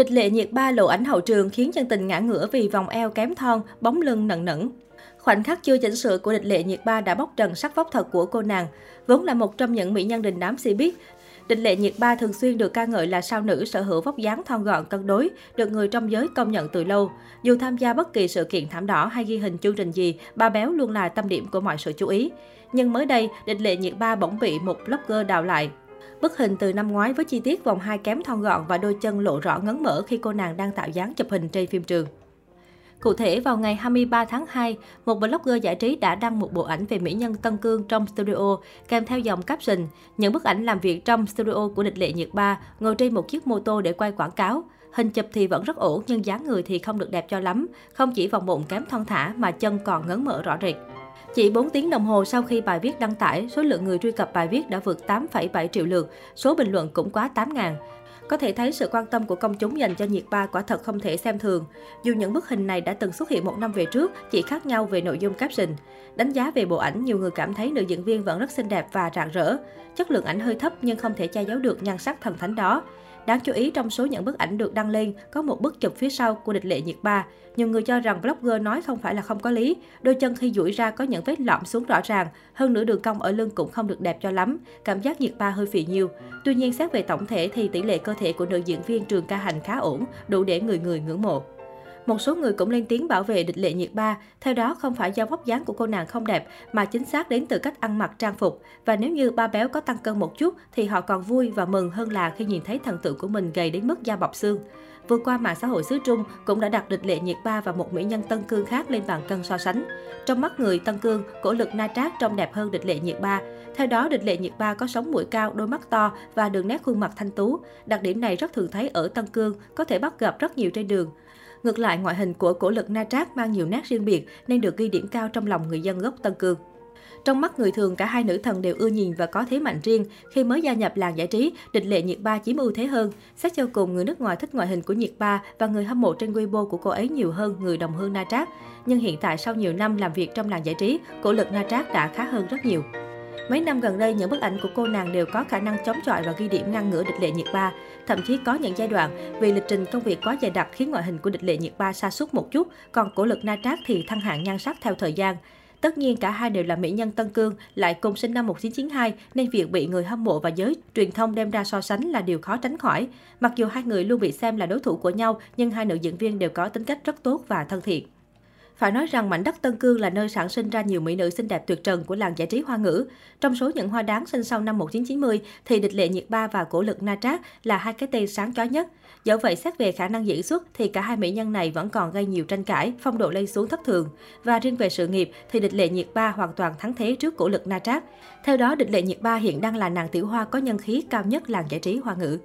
Địch lệ nhiệt ba lộ ảnh hậu trường khiến chân tình ngã ngửa vì vòng eo kém thon, bóng lưng nặng nẫn. Khoảnh khắc chưa chỉnh sửa của địch lệ nhiệt ba đã bóc trần sắc vóc thật của cô nàng. Vốn là một trong những mỹ nhân đình đám si biết, Địch lệ nhiệt ba thường xuyên được ca ngợi là sao nữ sở hữu vóc dáng thon gọn cân đối, được người trong giới công nhận từ lâu. Dù tham gia bất kỳ sự kiện thảm đỏ hay ghi hình chương trình gì, ba béo luôn là tâm điểm của mọi sự chú ý. Nhưng mới đây, địch lệ nhiệt ba bỗng bị một blogger đào lại. Bức hình từ năm ngoái với chi tiết vòng hai kém thon gọn và đôi chân lộ rõ ngấn mở khi cô nàng đang tạo dáng chụp hình trên phim trường. Cụ thể, vào ngày 23 tháng 2, một blogger giải trí đã đăng một bộ ảnh về mỹ nhân Tân Cương trong studio, kèm theo dòng caption, những bức ảnh làm việc trong studio của địch lệ nhiệt ba, ngồi trên một chiếc mô tô để quay quảng cáo. Hình chụp thì vẫn rất ổn, nhưng dáng người thì không được đẹp cho lắm. Không chỉ vòng bụng kém thon thả mà chân còn ngấn mở rõ rệt. Chỉ 4 tiếng đồng hồ sau khi bài viết đăng tải, số lượng người truy cập bài viết đã vượt 8,7 triệu lượt, số bình luận cũng quá 8.000. Có thể thấy sự quan tâm của công chúng dành cho nhiệt ba quả thật không thể xem thường. Dù những bức hình này đã từng xuất hiện một năm về trước, chỉ khác nhau về nội dung caption. Đánh giá về bộ ảnh, nhiều người cảm thấy nữ diễn viên vẫn rất xinh đẹp và rạng rỡ. Chất lượng ảnh hơi thấp nhưng không thể che giấu được nhan sắc thần thánh đó. Đáng chú ý trong số những bức ảnh được đăng lên có một bức chụp phía sau của địch lệ nhiệt ba. Nhiều người cho rằng blogger nói không phải là không có lý. Đôi chân khi duỗi ra có những vết lõm xuống rõ ràng, hơn nữa đường cong ở lưng cũng không được đẹp cho lắm. Cảm giác nhiệt ba hơi phì nhiều. Tuy nhiên xét về tổng thể thì tỷ lệ cơ thể của nữ diễn viên Trường Ca Hành khá ổn, đủ để người người ngưỡng mộ. Một số người cũng lên tiếng bảo vệ địch lệ nhiệt ba, theo đó không phải do vóc dáng của cô nàng không đẹp mà chính xác đến từ cách ăn mặc trang phục. Và nếu như ba béo có tăng cân một chút thì họ còn vui và mừng hơn là khi nhìn thấy thần tượng của mình gầy đến mức da bọc xương. Vừa qua, mạng xã hội xứ Trung cũng đã đặt địch lệ nhiệt ba và một mỹ nhân Tân Cương khác lên bàn cân so sánh. Trong mắt người Tân Cương, cổ lực Na Trác trông đẹp hơn địch lệ nhiệt ba. Theo đó, địch lệ nhiệt ba có sống mũi cao, đôi mắt to và đường nét khuôn mặt thanh tú. Đặc điểm này rất thường thấy ở Tân Cương, có thể bắt gặp rất nhiều trên đường. Ngược lại, ngoại hình của cổ lực Na Trác mang nhiều nét riêng biệt nên được ghi điểm cao trong lòng người dân gốc Tân Cương. Trong mắt người thường, cả hai nữ thần đều ưa nhìn và có thế mạnh riêng. Khi mới gia nhập làng giải trí, địch lệ Nhiệt Ba chiếm ưu thế hơn. Xét cho cùng, người nước ngoài thích ngoại hình của Nhiệt Ba và người hâm mộ trên Weibo của cô ấy nhiều hơn người đồng hương Na Trác. Nhưng hiện tại sau nhiều năm làm việc trong làng giải trí, cổ lực Na Trác đã khá hơn rất nhiều. Mấy năm gần đây, những bức ảnh của cô nàng đều có khả năng chống chọi và ghi điểm ngăn ngửa địch lệ nhiệt ba. Thậm chí có những giai đoạn, vì lịch trình công việc quá dày đặc khiến ngoại hình của địch lệ nhiệt ba sa sút một chút, còn cổ lực na trác thì thăng hạng nhan sắc theo thời gian. Tất nhiên cả hai đều là mỹ nhân Tân Cương, lại cùng sinh năm 1992 nên việc bị người hâm mộ và giới truyền thông đem ra so sánh là điều khó tránh khỏi. Mặc dù hai người luôn bị xem là đối thủ của nhau, nhưng hai nữ diễn viên đều có tính cách rất tốt và thân thiện. Phải nói rằng mảnh đất Tân Cương là nơi sản sinh ra nhiều mỹ nữ xinh đẹp tuyệt trần của làng giải trí hoa ngữ. Trong số những hoa đáng sinh sau năm 1990 thì địch lệ nhiệt ba và cổ lực na trác là hai cái tên sáng chói nhất. Dẫu vậy xét về khả năng diễn xuất thì cả hai mỹ nhân này vẫn còn gây nhiều tranh cãi, phong độ lây xuống thất thường. Và riêng về sự nghiệp thì địch lệ nhiệt ba hoàn toàn thắng thế trước cổ lực na trác. Theo đó địch lệ nhiệt ba hiện đang là nàng tiểu hoa có nhân khí cao nhất làng giải trí hoa ngữ.